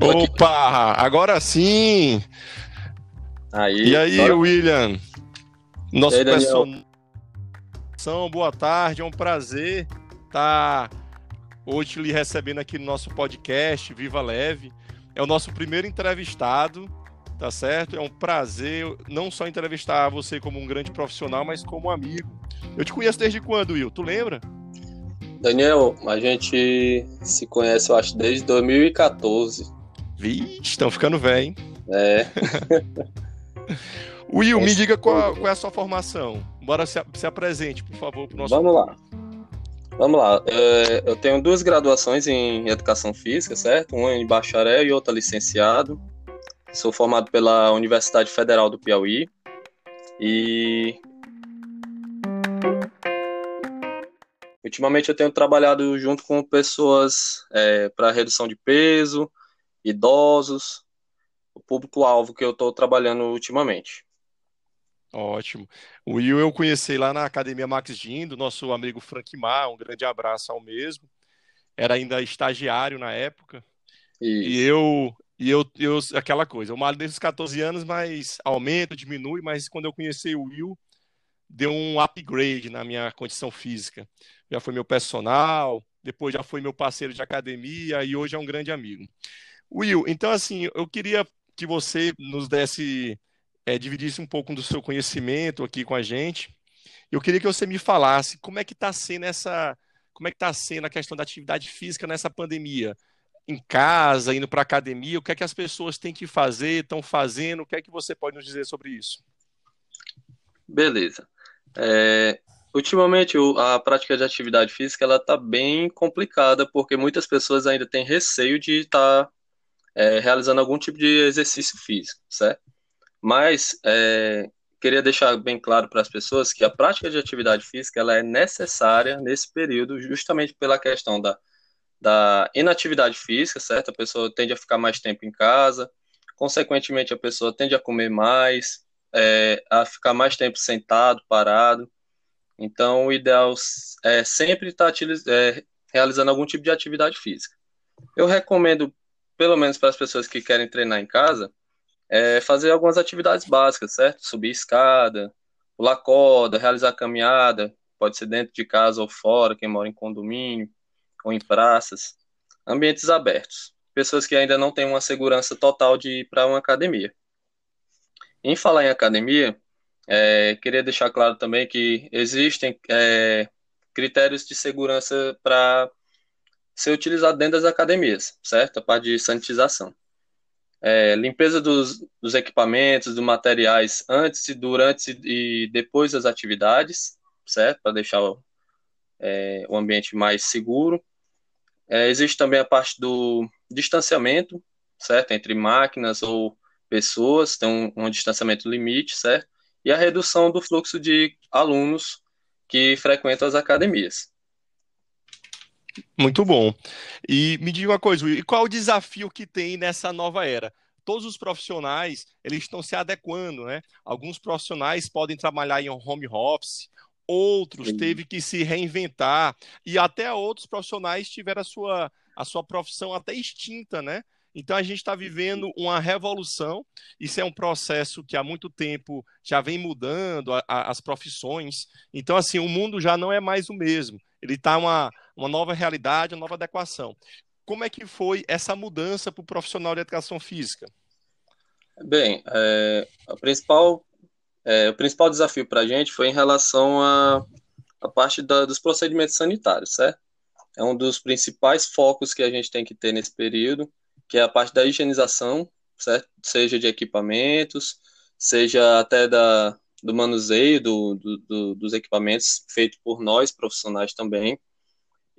Opa, agora sim! Aí, E aí, bora. William? Nosso aí, personagem. Boa tarde, é um prazer estar hoje lhe recebendo aqui no nosso podcast Viva Leve. É o nosso primeiro entrevistado, tá certo? É um prazer não só entrevistar você como um grande profissional, mas como amigo. Eu te conheço desde quando, Will? Tu lembra? Daniel, a gente se conhece, eu acho, desde 2014. Vixe, estão ficando velho, hein? É, Will, me diga qual, qual é a sua formação. Bora se, se apresente, por favor, para nosso vamos lá. Vamos lá. É, eu tenho duas graduações em Educação Física, certo? Uma em bacharel e outra licenciado. Sou formado pela Universidade Federal do Piauí. E. Ultimamente eu tenho trabalhado junto com pessoas para redução de peso, idosos, o público-alvo que eu estou trabalhando ultimamente. Ótimo. O Will eu conheci lá na Academia Max Gin, do nosso amigo Frank Mar, um grande abraço ao mesmo. Era ainda estagiário na época. E E eu, e eu, eu aquela coisa, eu malho desde os 14 anos, mas aumenta, diminui, mas quando eu conheci o Will, deu um upgrade na minha condição física. Já foi meu personal, depois já foi meu parceiro de academia e hoje é um grande amigo. Will, então assim, eu queria que você nos desse, eh, dividisse um pouco do seu conhecimento aqui com a gente. Eu queria que você me falasse como é que está sendo essa, como é que está sendo a questão da atividade física nessa pandemia em casa, indo para academia, o que é que as pessoas têm que fazer, estão fazendo, o que é que você pode nos dizer sobre isso? beleza. É, ultimamente, a prática de atividade física ela está bem complicada porque muitas pessoas ainda têm receio de estar realizando algum tipo de exercício físico, certo? Mas é, queria deixar bem claro para as pessoas que a prática de atividade física ela é necessária nesse período, justamente pela questão da, da inatividade física, certo? A pessoa tende a ficar mais tempo em casa, consequentemente, a pessoa tende a comer mais, é, a ficar mais tempo sentado, parado. Então, o ideal é sempre estar utiliz- é, realizando algum tipo de atividade física. Eu recomendo, pelo menos para as pessoas que querem treinar em casa, é fazer algumas atividades básicas, certo? Subir escada, pular corda, realizar caminhada, pode ser dentro de casa ou fora, quem mora em condomínio ou em praças, ambientes abertos. Pessoas que ainda não têm uma segurança total de ir para uma academia. Em falar em academia, é, queria deixar claro também que existem é, critérios de segurança para ser utilizado dentro das academias, certo? A parte de sanitização. É, limpeza dos, dos equipamentos, dos materiais antes, durante e depois das atividades, certo? Para deixar o, é, o ambiente mais seguro. É, existe também a parte do distanciamento, certo? Entre máquinas ou pessoas, tem um, um distanciamento limite, certo? E a redução do fluxo de alunos que frequentam as academias. Muito bom. E me diga uma coisa, Will, e qual o desafio que tem nessa nova era? Todos os profissionais, eles estão se adequando, né? Alguns profissionais podem trabalhar em home office, outros Sim. teve que se reinventar, e até outros profissionais tiveram a sua, a sua profissão até extinta, né? Então a gente está vivendo uma revolução. Isso é um processo que há muito tempo já vem mudando a- a- as profissões. Então, assim, o mundo já não é mais o mesmo. Ele está uma, uma nova realidade, uma nova adequação. Como é que foi essa mudança para o profissional de educação física? Bem, é, a principal, é, o principal desafio para a gente foi em relação à à parte da- dos procedimentos sanitários, certo? É um dos principais focos que a gente tem que ter nesse período, que é a parte da higienização, certo? Seja de equipamentos, seja até da, do manuseio do, do- do- dos equipamentos feito por nós, profissionais também.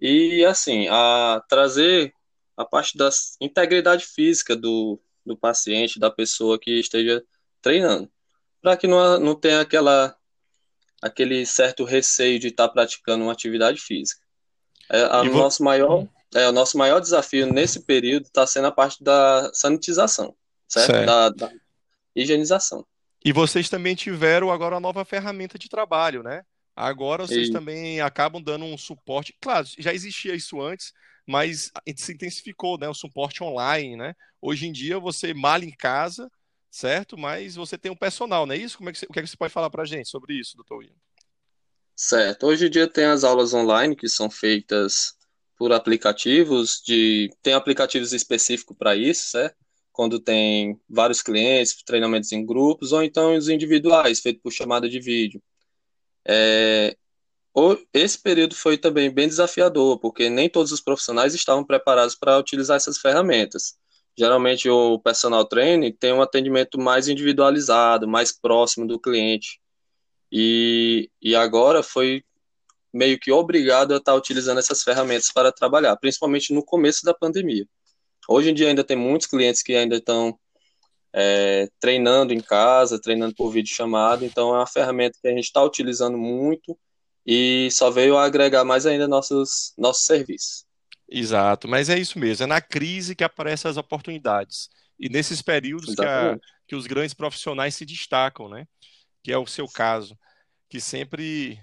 E, assim, a trazer a parte da integridade física do, do paciente, da pessoa que esteja treinando, para que não, não tenha aquela, aquele certo receio de estar praticando uma atividade física. É, a E nosso maior, é, o nosso maior desafio nesse período está sendo a parte da sanitização, certo? Certo. Da, da higienização. E vocês também tiveram agora a nova ferramenta de trabalho, né? Agora vocês e... também acabam dando um suporte. Claro, já existia isso antes, mas se intensificou, né? O suporte online, né? Hoje em dia você malha em casa, certo? Mas você tem um personal, não é isso? Como é que você, o que, é que você pode falar para a gente sobre isso, doutor William? Certo. Hoje em dia tem as aulas online que são feitas por aplicativos de tem aplicativos específicos para isso, certo? Quando tem vários clientes, treinamentos em grupos ou então os individuais, feito por chamada de vídeo. É, esse período foi também bem desafiador, porque nem todos os profissionais estavam preparados para utilizar essas ferramentas. Geralmente o personal training tem um atendimento mais individualizado, mais próximo do cliente. E, e agora foi meio que obrigado a estar utilizando essas ferramentas para trabalhar, principalmente no começo da pandemia. Hoje em dia ainda tem muitos clientes que ainda estão é, treinando em casa, treinando por vídeo chamado, então é uma ferramenta que a gente está utilizando muito e só veio a agregar mais ainda nossos, nossos serviços. Exato, mas é isso mesmo, é na crise que aparecem as oportunidades. E nesses períodos que, a, que os grandes profissionais se destacam, né? Que é o seu caso, que sempre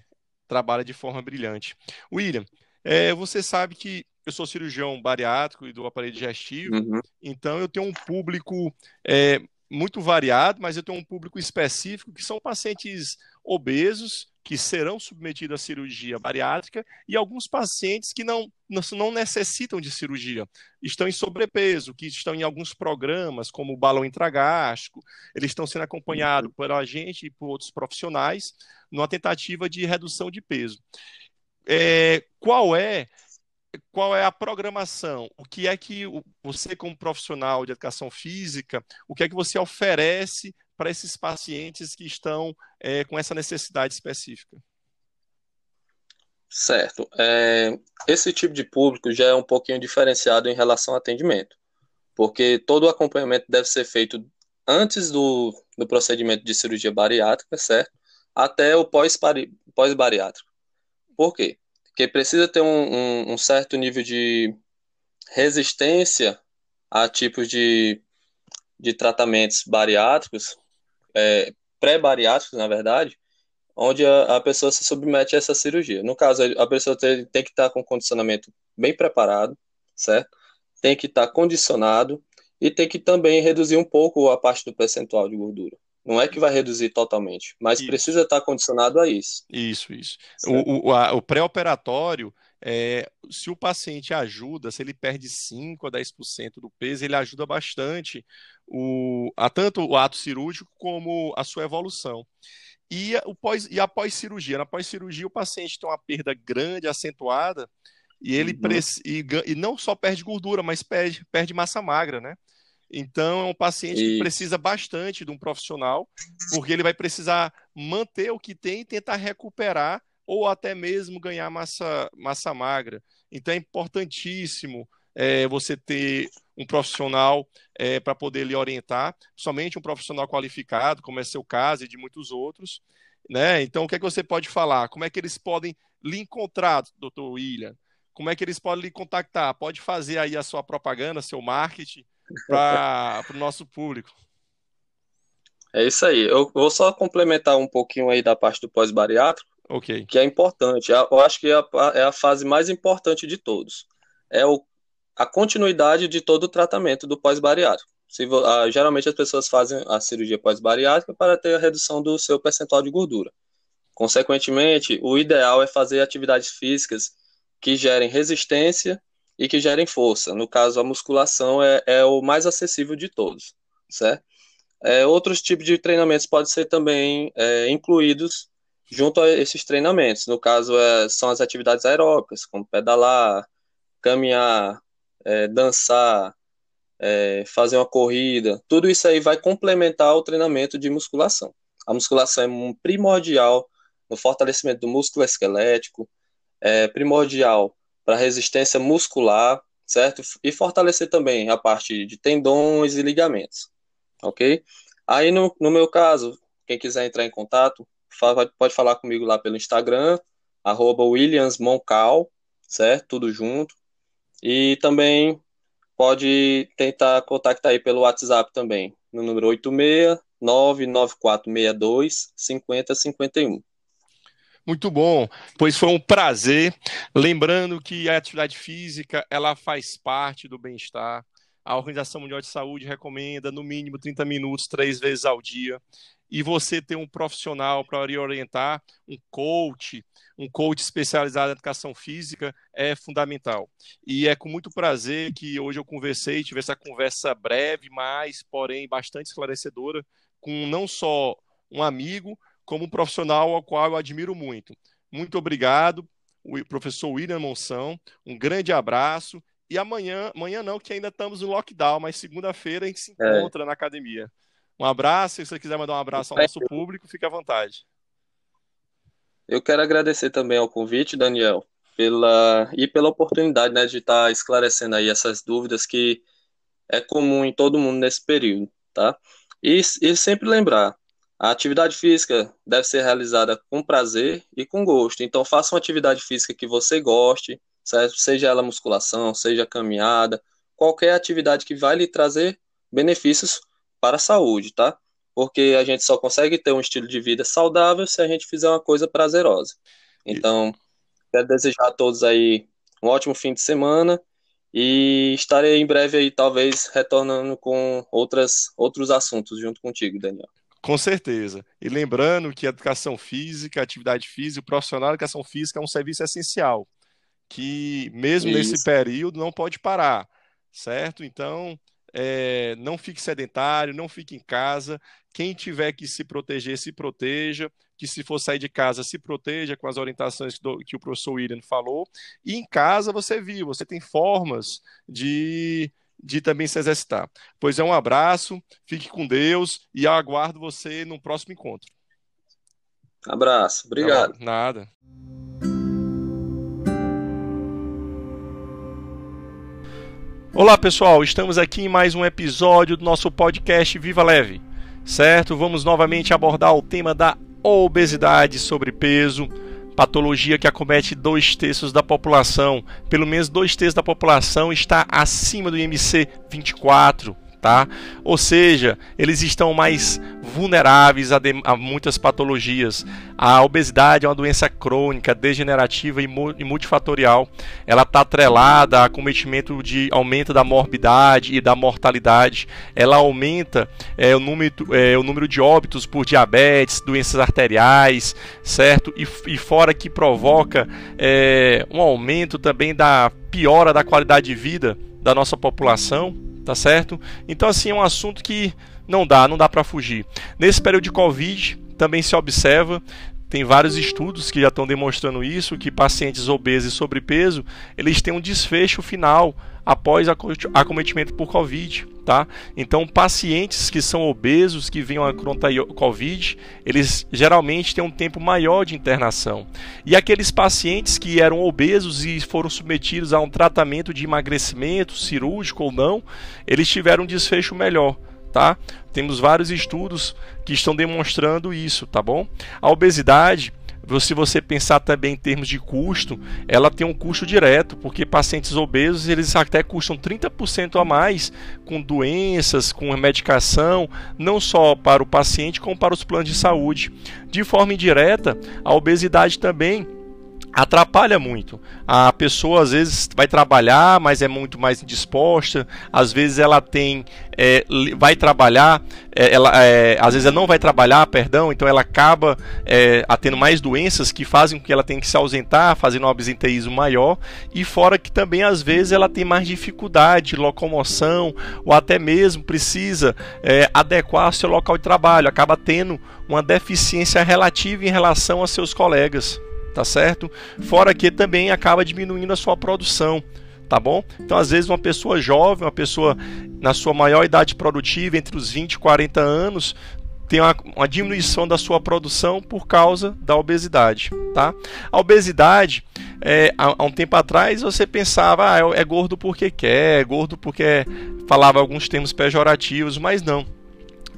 trabalha de forma brilhante. William, é, você sabe que eu sou cirurgião bariátrico e do aparelho digestivo, uhum. então eu tenho um público é, muito variado, mas eu tenho um público específico que são pacientes obesos que serão submetidos à cirurgia bariátrica e alguns pacientes que não, não necessitam de cirurgia, estão em sobrepeso, que estão em alguns programas, como o balão intragástrico, eles estão sendo acompanhados por a gente e por outros profissionais numa tentativa de redução de peso. É, qual é qual é a programação? O que é que você, como profissional de educação física, o que é que você oferece para esses pacientes que estão é, com essa necessidade específica? Certo. É, esse tipo de público já é um pouquinho diferenciado em relação ao atendimento, porque todo o acompanhamento deve ser feito antes do, do procedimento de cirurgia bariátrica, certo? até o pós-bariátrico. Por quê? Porque precisa ter um, um, um certo nível de resistência a tipos de, de tratamentos bariátricos, é, pré-bariátricos, na verdade, onde a, a, pessoa se submete a essa cirurgia. No caso, a pessoa tem, tem que estar com condicionamento bem preparado, certo? Tem que estar condicionado e tem que também reduzir um pouco a parte do percentual de gordura. Não é que vai reduzir totalmente, mas isso. precisa estar condicionado a isso. Isso, isso. O, o, o pré-operatório, é, se o paciente ajuda, se ele perde 5 a 10% do peso, ele ajuda bastante o, a tanto o ato cirúrgico como a sua evolução. E, o pós, e a pós-cirurgia. Na pós-cirurgia, o paciente tem uma perda grande, acentuada, e ele uhum. e, e, não só perde gordura, mas perde, perde massa magra, né? Então, é um paciente que precisa bastante de um profissional, porque ele vai precisar manter o que tem e tentar recuperar ou até mesmo ganhar massa, massa magra. Então, é importantíssimo é, você ter um profissional é, para poder lhe orientar, somente um profissional qualificado, como é seu caso e de muitos outros. Né? Então, o que é que você pode falar? Como é que eles podem lhe encontrar, doutor William? Como é que eles podem lhe contactar? Pode fazer aí a sua propaganda, seu marketing, para o nosso público. É isso aí. Eu vou só complementar um pouquinho aí da parte do pós-bariátrico, okay. que é importante. Eu acho que é a, é a fase mais importante de todos. É o, a continuidade de todo o tratamento do pós-bariátrico. Uh, geralmente as pessoas fazem a cirurgia pós-bariátrica para ter a redução do seu percentual de gordura. Consequentemente, o ideal é fazer atividades físicas que gerem resistência e que gerem força. No caso, a musculação é, é o mais acessível de todos, certo? É, outros tipos de treinamentos podem ser também é, incluídos junto a esses treinamentos. No caso, é, são as atividades aeróbicas, como pedalar, caminhar, é, dançar, é, fazer uma corrida. Tudo isso aí vai complementar o treinamento de musculação. A musculação é primordial no fortalecimento do músculo esquelético, é primordial para resistência muscular, certo? E fortalecer também a parte de tendões e ligamentos, ok? Aí, no, no meu caso, quem quiser entrar em contato, fala, pode falar comigo lá pelo Instagram, arroba williamsmoncal, certo? Tudo junto. E também pode tentar contactar aí pelo WhatsApp também, no número 86 99462 5051. Muito bom, pois foi um prazer. Lembrando que a atividade física ela faz parte do bem-estar. A Organização Mundial de Saúde recomenda no mínimo 30 minutos, três vezes ao dia. E você ter um profissional para orientar, um coach, um coach especializado em educação física é fundamental. E é com muito prazer que hoje eu conversei, tive essa conversa breve, mas, porém, bastante esclarecedora, com não só um amigo, como um profissional ao qual eu admiro muito. Muito obrigado, o professor William Monção. Um grande abraço. E amanhã, amanhã não, que ainda estamos no lockdown, mas segunda-feira a gente se é. encontra é. na academia. Um abraço. Se você quiser mandar um abraço ao nosso público, fique à vontade. Eu quero agradecer também ao convite, Daniel, pela e pela oportunidade né, de estar esclarecendo aí essas dúvidas que é comum em todo mundo nesse período, tá? E, e sempre lembrar, a atividade física deve ser realizada com prazer e com gosto. Então, faça uma atividade física que você goste, certo? seja ela musculação, seja caminhada, qualquer atividade que vai lhe trazer benefícios para a saúde, tá? Porque a gente só consegue ter um estilo de vida saudável se a gente fizer uma coisa prazerosa. Então, quero desejar a todos aí um ótimo fim de semana e estarei em breve aí, talvez, retornando com outras, outros assuntos junto contigo, Daniel. Com certeza. E lembrando que a educação física, a atividade física, o profissional de educação física é um serviço essencial, que mesmo Isso. nesse período não pode parar, certo? Então, é, não fique sedentário, não fique em casa. Quem tiver que se proteger, se proteja. Que se for sair de casa, se proteja com as orientações do, que o professor William falou. E em casa você viu, você tem formas de de também se exercitar. Pois é, um abraço, fique com Deus e aguardo você no próximo encontro. Abraço, obrigado. Não, nada. Olá pessoal, estamos aqui em mais um episódio do nosso podcast Viva Leve, certo? Vamos novamente abordar o tema da obesidade, sobrepeso patologia que acomete dois terços da população. Pelo menos dois terços da população está acima do IMC 24, tá? Ou seja, eles estão mais vulneráveis a, de, a, muitas patologias. A obesidade é uma doença crônica, degenerativa e, mu, multifatorial. Ela está atrelada a cometimento de aumento da morbidade e da mortalidade. Ela aumenta é, o, número, é, o número de óbitos por diabetes, doenças arteriais, certo? E, e fora que provoca é, um aumento também da piora da qualidade de vida da nossa população, tá certo? Então assim é um assunto que não dá, não dá para fugir. Nesse período de Covid, também se observa, tem vários estudos que já estão demonstrando isso, que pacientes obesos e sobrepeso, eles têm um desfecho final após acometimento por Covid, tá? Então, pacientes que são obesos, que venham a Covid, eles geralmente têm um tempo maior de internação. E aqueles pacientes que eram obesos e foram submetidos a um tratamento de emagrecimento, cirúrgico ou não, eles tiveram um desfecho melhor tá? Temos vários estudos que estão demonstrando isso, tá bom? A obesidade, se você pensar também em termos de custo, ela tem um custo direto, porque pacientes obesos eles até custam 30% a mais com doenças, com medicação, não só para o paciente, como para os planos de saúde. De forma indireta, a obesidade também atrapalha muito. A pessoa às vezes vai trabalhar, mas é muito mais indisposta. Às vezes ela tem, é, vai trabalhar, é, ela, é, às vezes ela não vai trabalhar, perdão. Então ela acaba é, tendo mais doenças que fazem com que ela tenha que se ausentar, fazendo um absenteísmo maior. E fora que também às vezes ela tem mais dificuldade de locomoção ou até mesmo precisa é, adequar seu local de trabalho. Acaba tendo uma deficiência relativa em relação a seus colegas tá certo? Fora que também acaba diminuindo a sua produção, tá bom? Então, às vezes, uma pessoa jovem, uma pessoa na sua maior idade produtiva, entre os 20 e 40 anos, tem uma, uma, diminuição da sua produção por causa da obesidade, tá? A obesidade, é, há, há, um tempo atrás você pensava, ah, é, é gordo porque quer, é gordo porque falava alguns termos pejorativos, mas não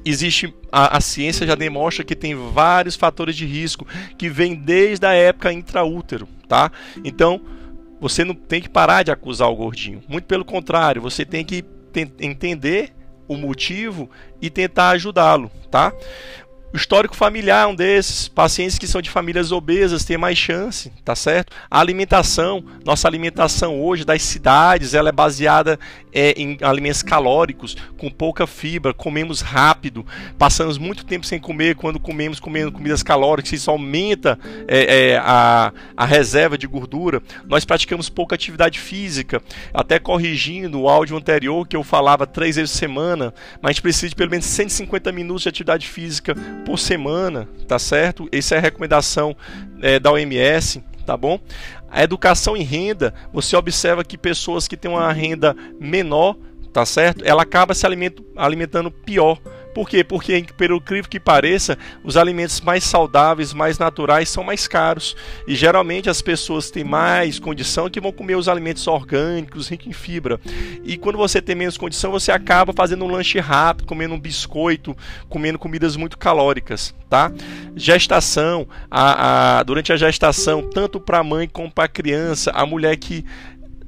existe a, a, ciência já demonstra que tem vários fatores de risco que vêm desde a época intraútero, tá? Então você não tem que parar de acusar o gordinho. Muito pelo contrário, você tem que entender o motivo e tentar ajudá-lo, tá? O histórico familiar é um desses. Pacientes que são de famílias obesas têm mais chance, tá certo? A alimentação, nossa alimentação hoje das cidades, ela é baseada é, em alimentos calóricos, com pouca fibra, comemos rápido, passamos muito tempo sem comer, quando comemos, comendo comidas calóricas, isso aumenta é, é, a, a reserva de gordura. Nós praticamos pouca atividade física, até corrigindo o áudio anterior que eu falava três vezes por semana, mas a gente precisa de pelo menos 150 minutos de atividade física por semana, tá certo? Essa é a recomendação é, da OMS, tá bom? A educação em renda, você observa que pessoas que têm uma renda menor, tá certo? Ela acaba se alimentando pior por quê? Porque, pelo incrível que pareça, os alimentos mais saudáveis, mais naturais, são mais caros. E geralmente as pessoas têm mais condição que vão comer os alimentos orgânicos, ricos em fibra. E quando você tem menos condição, você acaba fazendo um lanche rápido, comendo um biscoito, comendo comidas muito calóricas. Tá? Gestação, a, a durante a gestação, tanto para a mãe como para a criança, a mulher que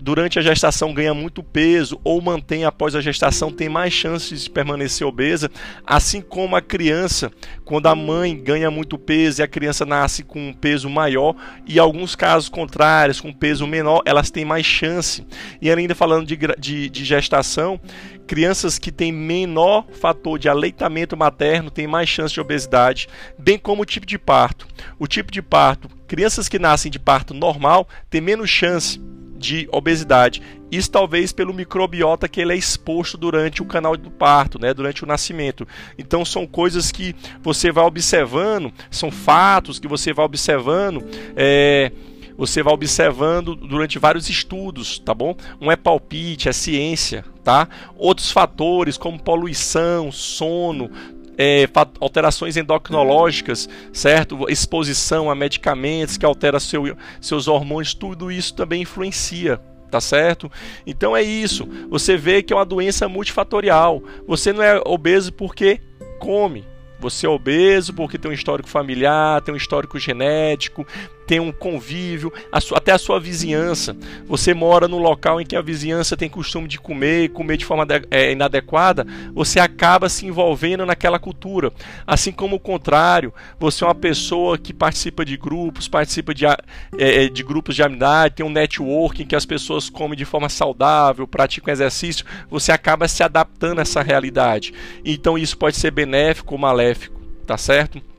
durante a gestação ganha muito peso ou mantém após a gestação tem mais chances de permanecer obesa, assim como a criança, quando a mãe ganha muito peso e a criança nasce com um peso maior, e alguns casos contrários, com peso menor, elas têm mais chance. E ainda falando de, de, de gestação, crianças que têm menor fator de aleitamento materno têm mais chance de obesidade, bem como o tipo de parto. O tipo de parto, crianças que nascem de parto normal têm menos chance de obesidade. Isso talvez pelo microbiota que ele é exposto durante o canal do parto, né, durante o nascimento. Então são coisas que você vai observando, são fatos que você vai observando. É, você vai observando durante vários estudos, tá bom? Um é palpite, é ciência, tá? Outros fatores como poluição, sono, é, alterações endocrinológicas, certo? Exposição a medicamentos que alteram seu, seus hormônios, tudo isso também influencia, tá certo? Então é isso. Você vê que é uma doença multifatorial. Você não é obeso porque come. Você é obeso porque tem um histórico familiar, tem um histórico genético, tem um convívio, a sua, até a sua vizinhança. Você mora num local em que a vizinhança tem costume de comer comer de forma de, é, inadequada, você acaba se envolvendo naquela cultura. Assim como o contrário, você é uma pessoa que participa de grupos, participa de, é, é, de grupos de amizade, tem um networking que as pessoas comem de forma saudável, praticam exercício, você acaba se adaptando a essa realidade. Então isso pode ser benéfico ou maléfico, tá certo?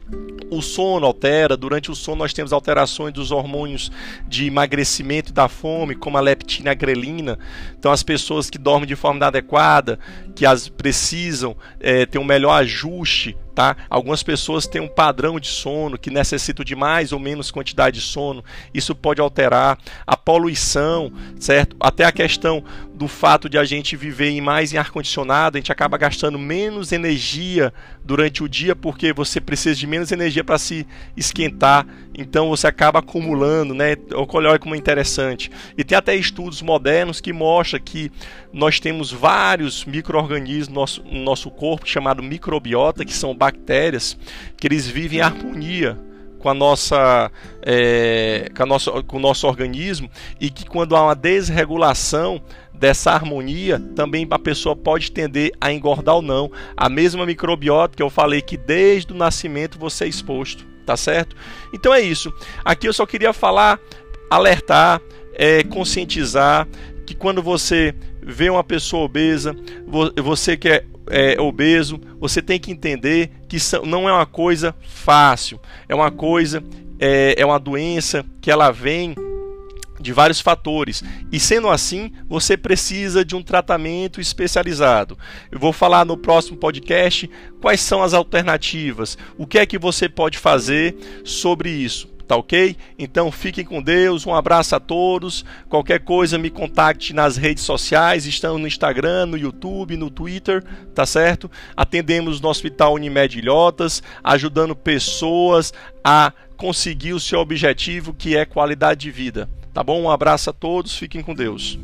O sono altera, durante o sono nós temos alterações dos hormônios de emagrecimento e da fome, como a leptina e a grelina. Então as pessoas que dormem de forma inadequada, que as precisam é, ter um melhor ajuste Tá? Algumas pessoas têm um padrão de sono que necessitam de mais ou menos quantidade de sono. Isso pode alterar a poluição, certo? Até a questão do fato de a gente viver mais em ar condicionado, a gente acaba gastando menos energia durante o dia porque você precisa de menos energia para se esquentar. Então você acaba acumulando, né? Olha como é interessante. E tem até estudos modernos que mostram que nós temos vários micro-organismos no nosso, no nosso corpo chamado microbiota, que são bactérias que eles vivem em harmonia com a nossa, é, com, a nossa, com o nosso organismo e que quando há uma desregulação dessa harmonia, também a pessoa pode tender a engordar ou não. A mesma microbiota que eu falei que desde o nascimento você é exposto, tá certo? Então é isso. Aqui eu só queria falar, alertar, é, conscientizar que quando você vê uma pessoa obesa, você que é é, obeso, você tem que entender que não é uma coisa fácil, é uma coisa, é, é uma doença que ela vem de vários fatores. E sendo assim, você precisa de um tratamento especializado. Eu vou falar no próximo podcast quais são as alternativas, o que é que você pode fazer sobre isso. Tá ok? Então fiquem com Deus, um abraço a todos. Qualquer coisa me contacte nas redes sociais, estamos no Instagram, no YouTube, no Twitter, tá certo? Atendemos no Hospital Unimed Ilhotas, ajudando pessoas a conseguir o seu objetivo que é qualidade de vida. Tá bom? Um abraço a todos, fiquem com Deus.